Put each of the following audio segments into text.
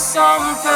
something.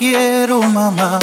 Quiero, mamá.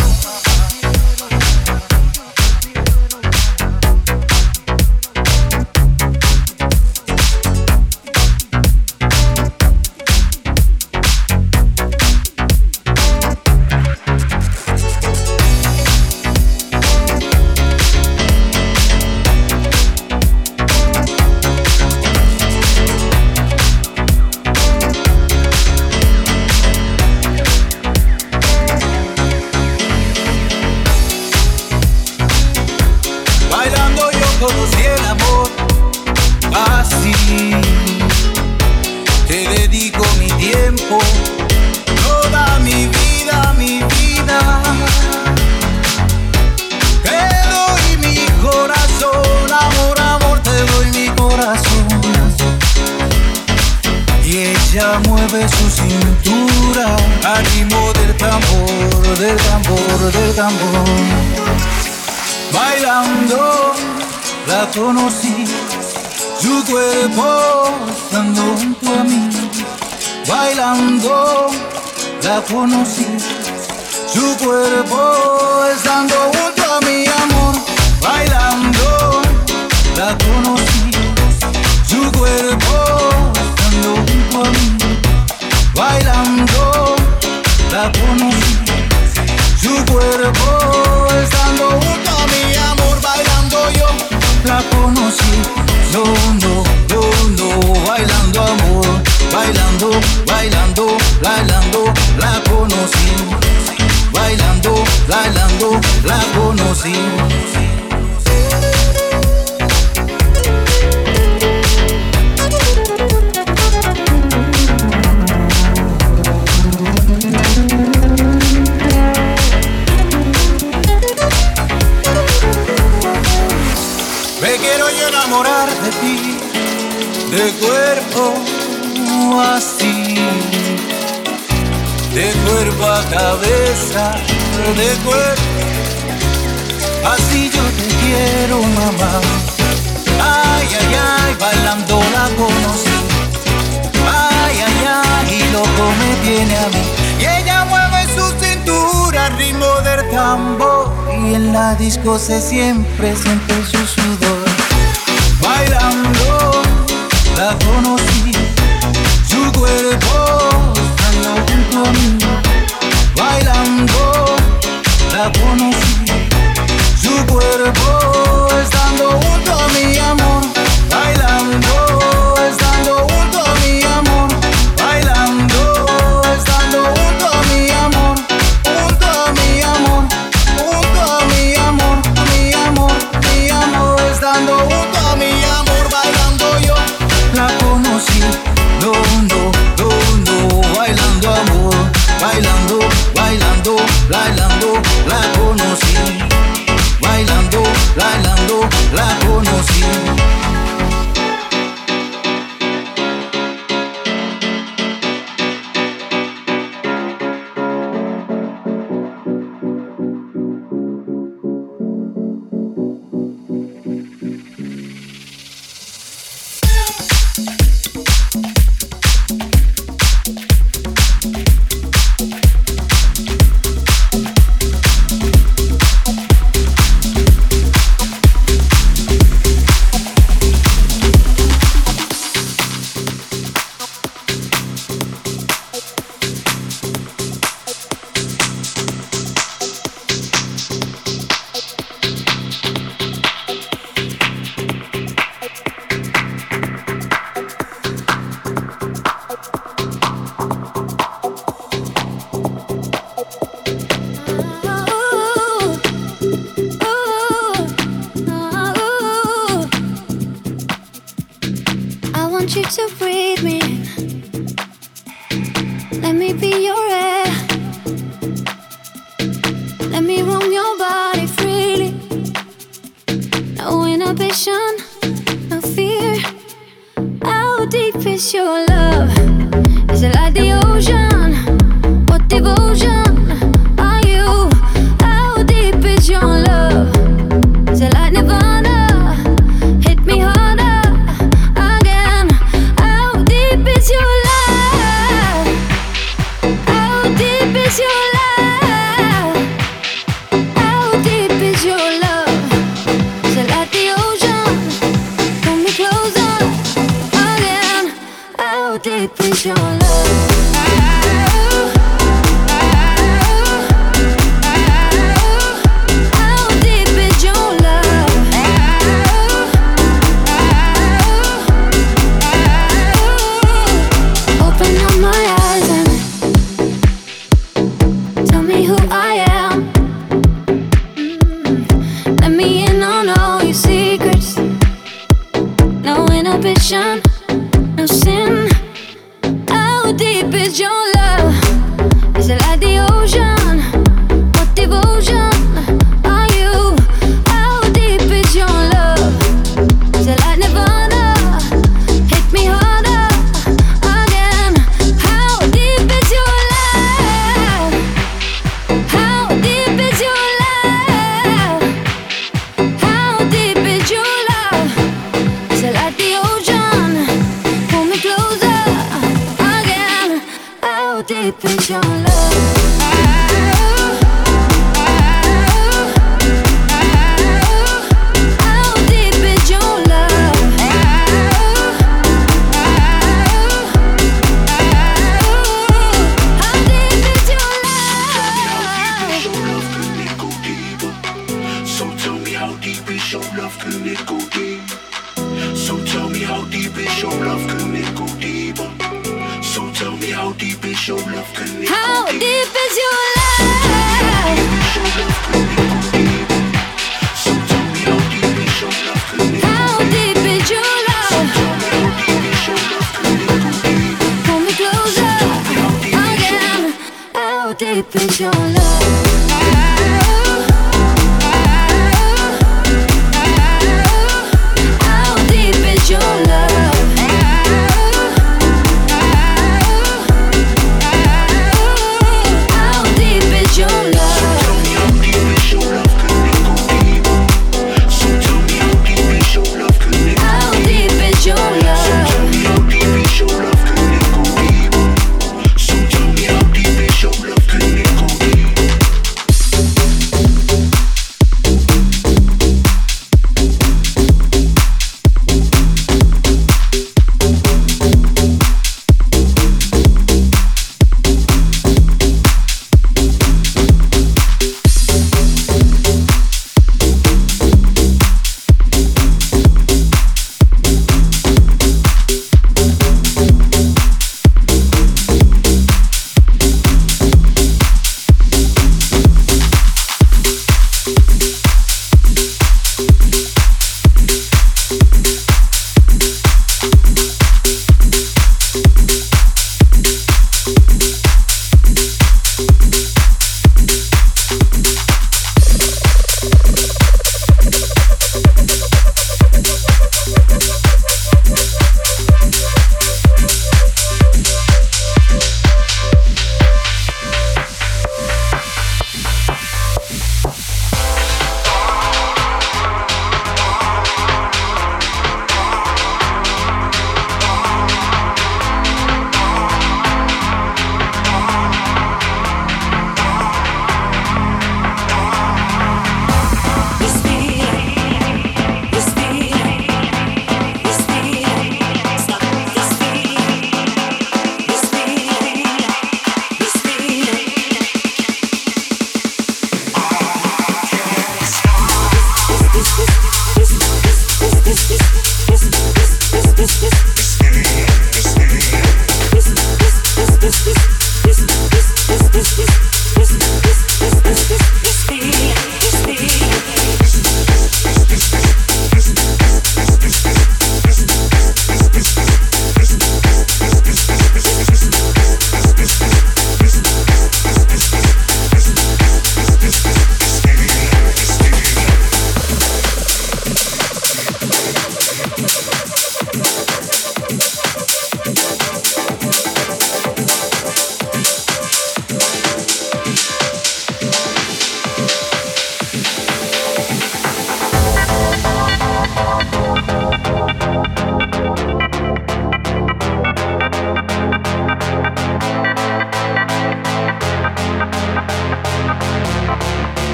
mueve su cintura al del tambor, del tambor, del tambor. Bailando la conocí, su cuerpo estando junto a mí. Bailando la conocí, su cuerpo estando junto a mi amor. Bailando la conocí, su cuerpo estando junto a mí bailando la conocí. Su cuerpo estando junto a mi amor, bailando yo la conocí. No, no, no, no, bailando amor, bailando, bailando, bailando, la conocí. Bailando, bailando, la conocí. enamorar de ti de cuerpo así, de cuerpo a cabeza, de cuerpo. Así yo te quiero, mamá. Ay, ay, ay, bailando la conocí. Ay, ay, ay, y loco me tiene a mí. Y ella mueve su cintura al ritmo del tambor. Y en la disco se siempre siente su sudor bailando, la conocí, su cuerpo estando junto a mí, bailando, la conocí, su cuerpo estando junto a mi amor. How deep is your love? How deep? How deep is your love? Pull me closer again. How deep is your love?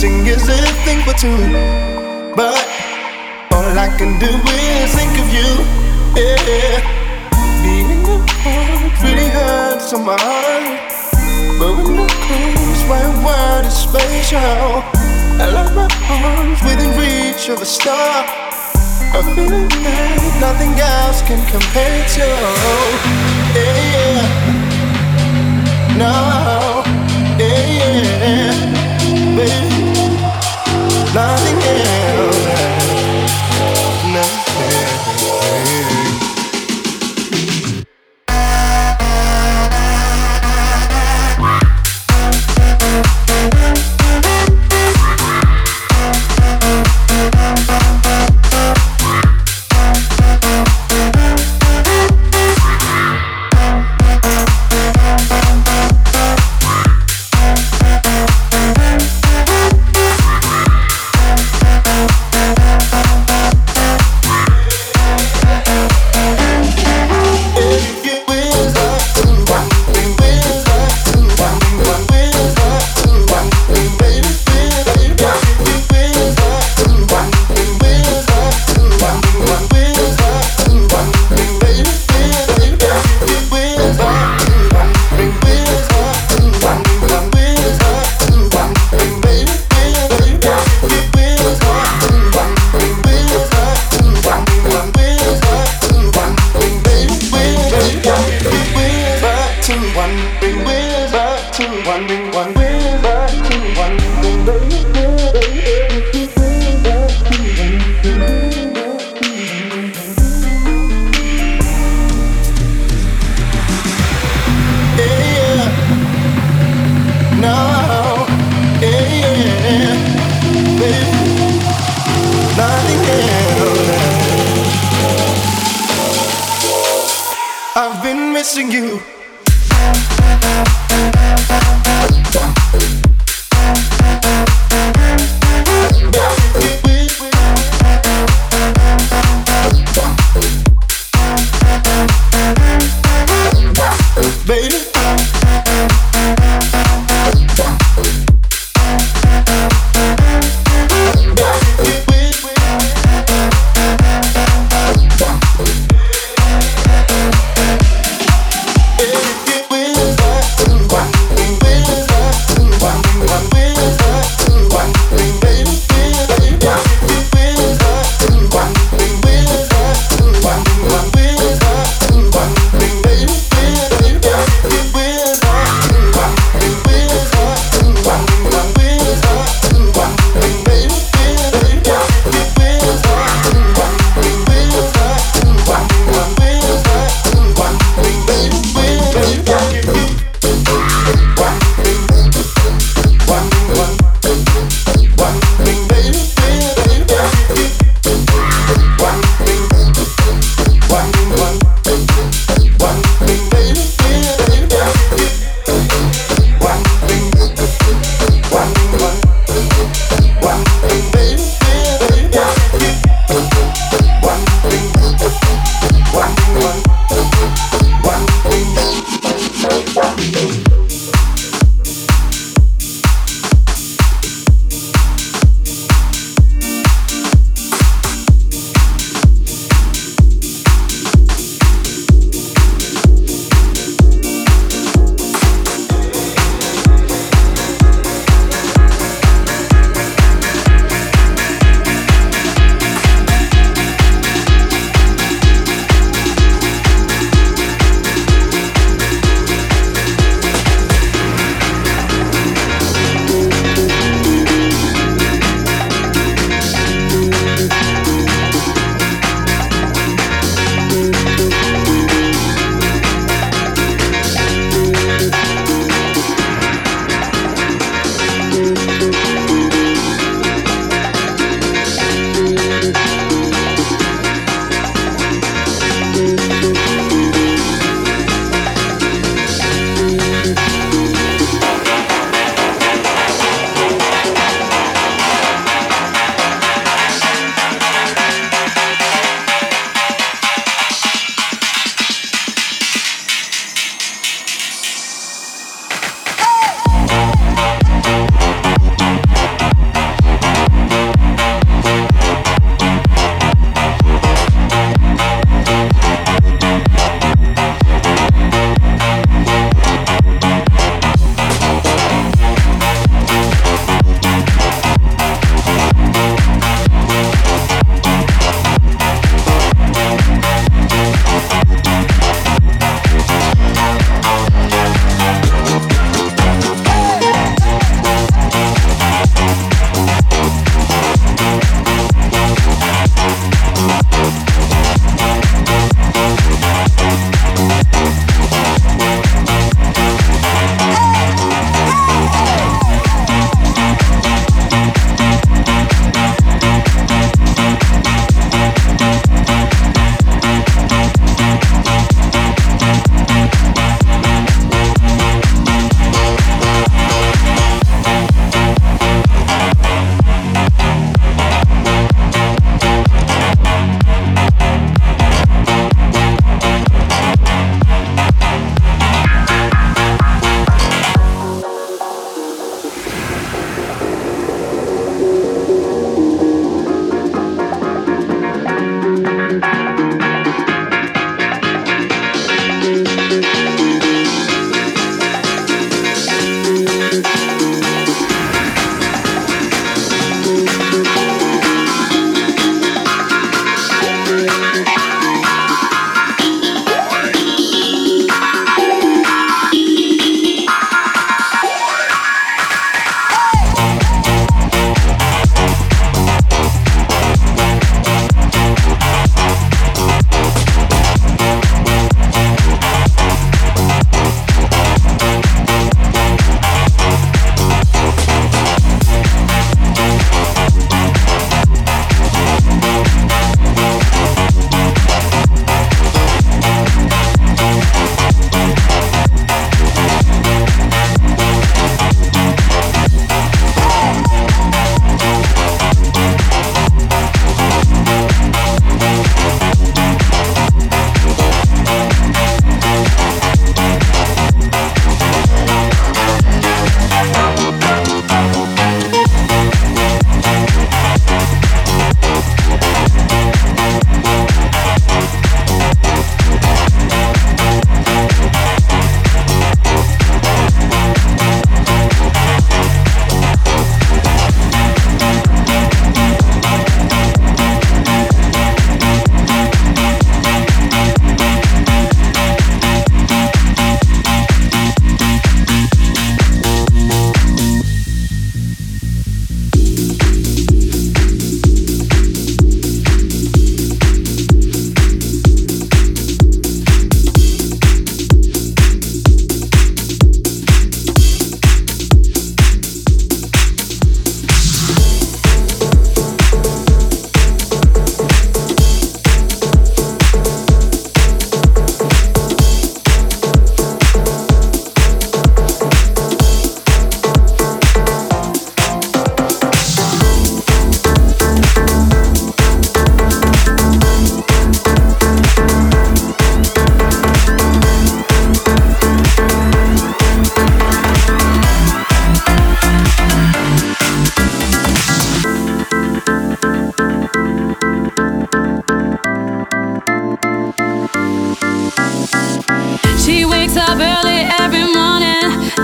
Dancing is a thing for two, but all I can do is think of you. Yeah, being apart really hurts on my heart, but when you're close, my world is spatial. I love my arms within reach of a star. A feeling that nothing else can compare to. Yeah, yeah, no, yeah, yeah, baby nothing else.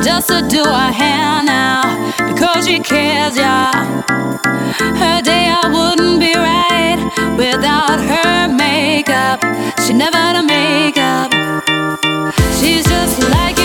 just to do her hair now because she cares, yeah. Her day I wouldn't be right without her makeup. She never had a makeup. She's just like.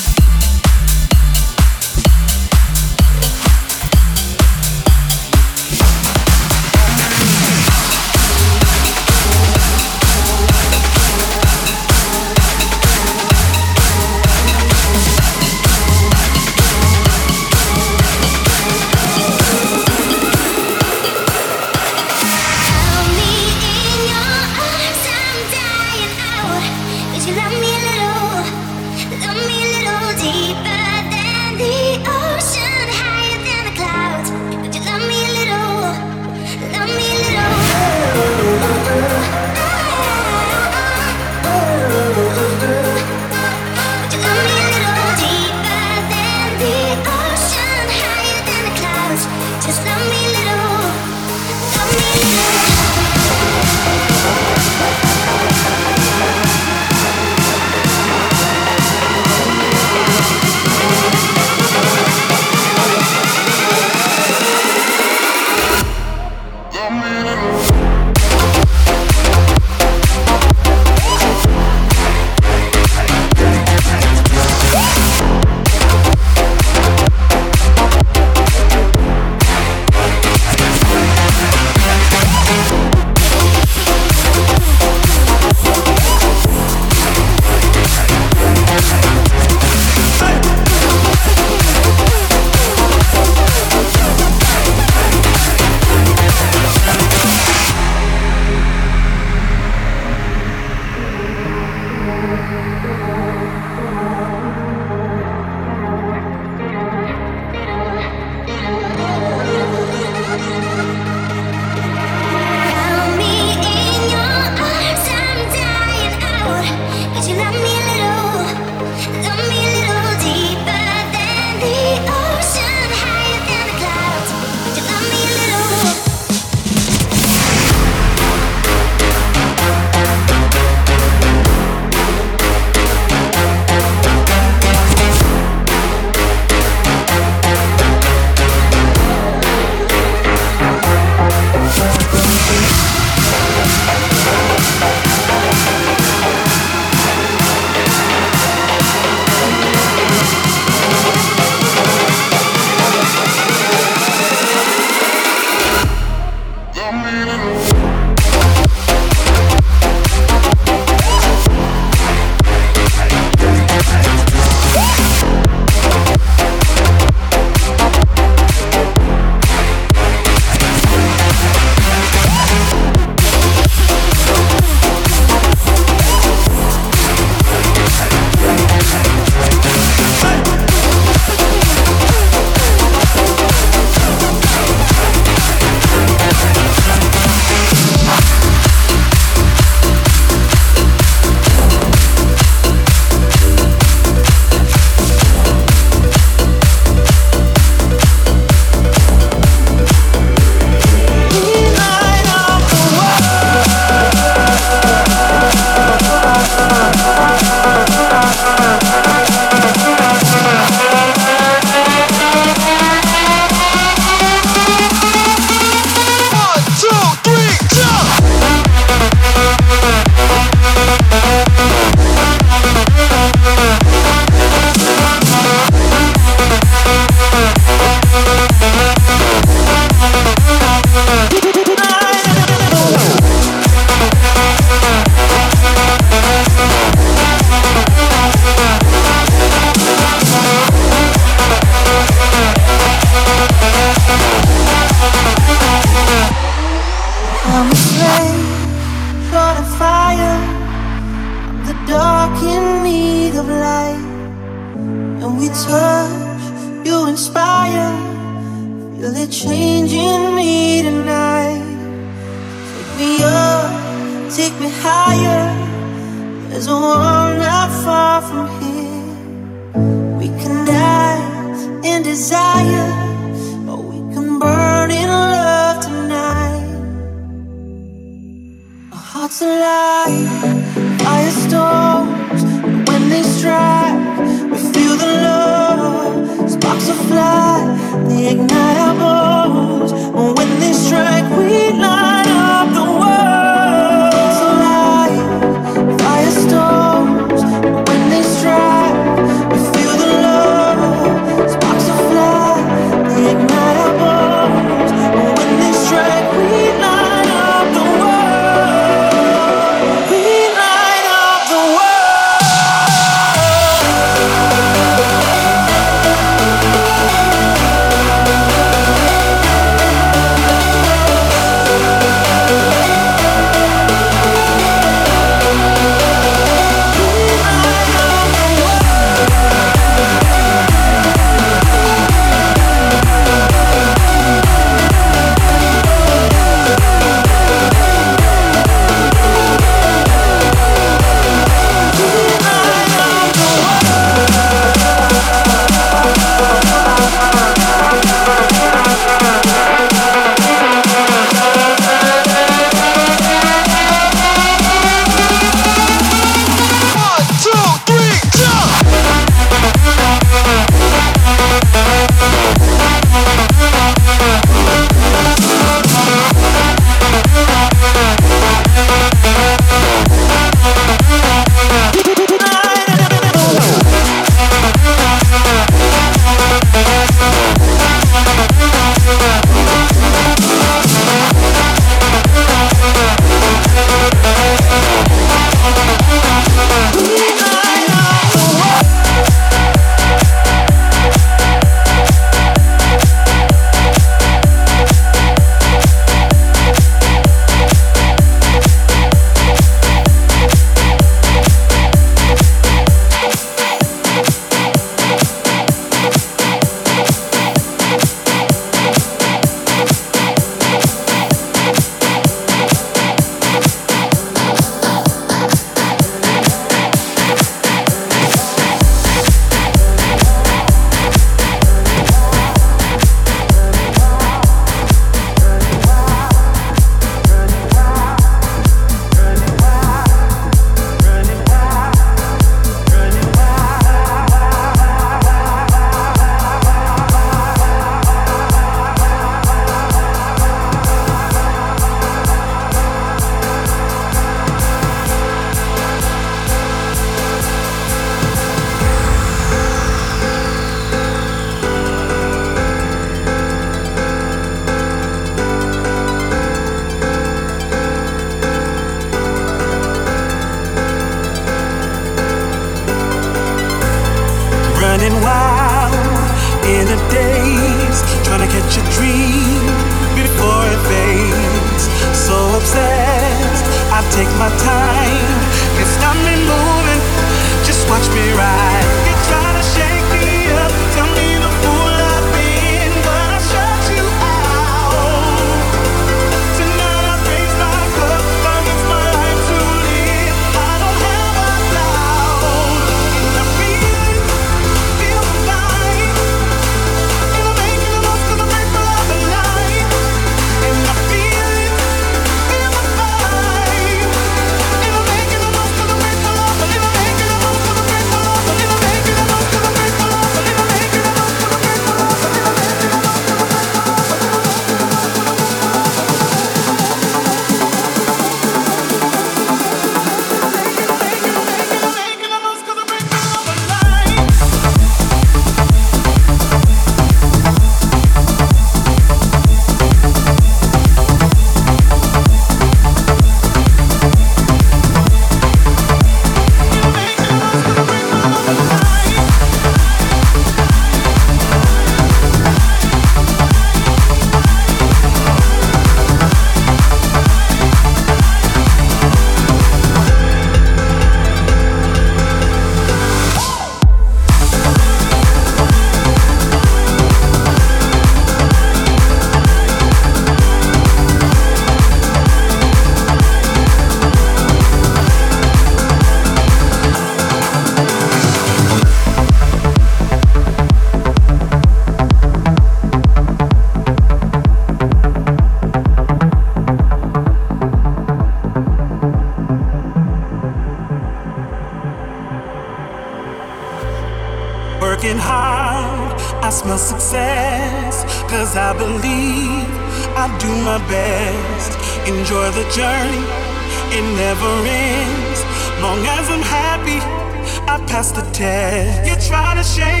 Pass the test. You try to shake